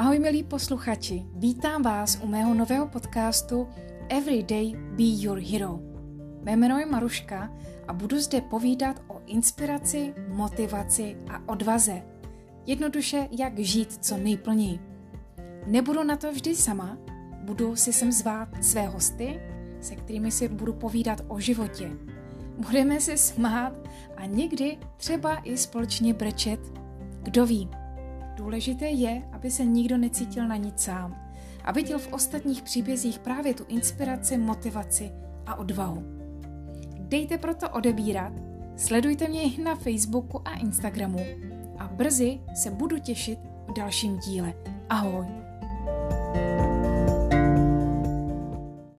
Ahoj milí posluchači, vítám vás u mého nového podcastu Everyday Be Your Hero. Mé jméno je Maruška a budu zde povídat o inspiraci, motivaci a odvaze. Jednoduše, jak žít co nejplněji. Nebudu na to vždy sama, budu si sem zvát své hosty, se kterými si budu povídat o životě. Budeme se smát a někdy třeba i společně brečet. Kdo ví? Důležité je, aby se nikdo necítil na nic sám a viděl v ostatních příbězích právě tu inspiraci, motivaci a odvahu. Dejte proto odebírat, sledujte mě na Facebooku a Instagramu a brzy se budu těšit v dalším díle. Ahoj!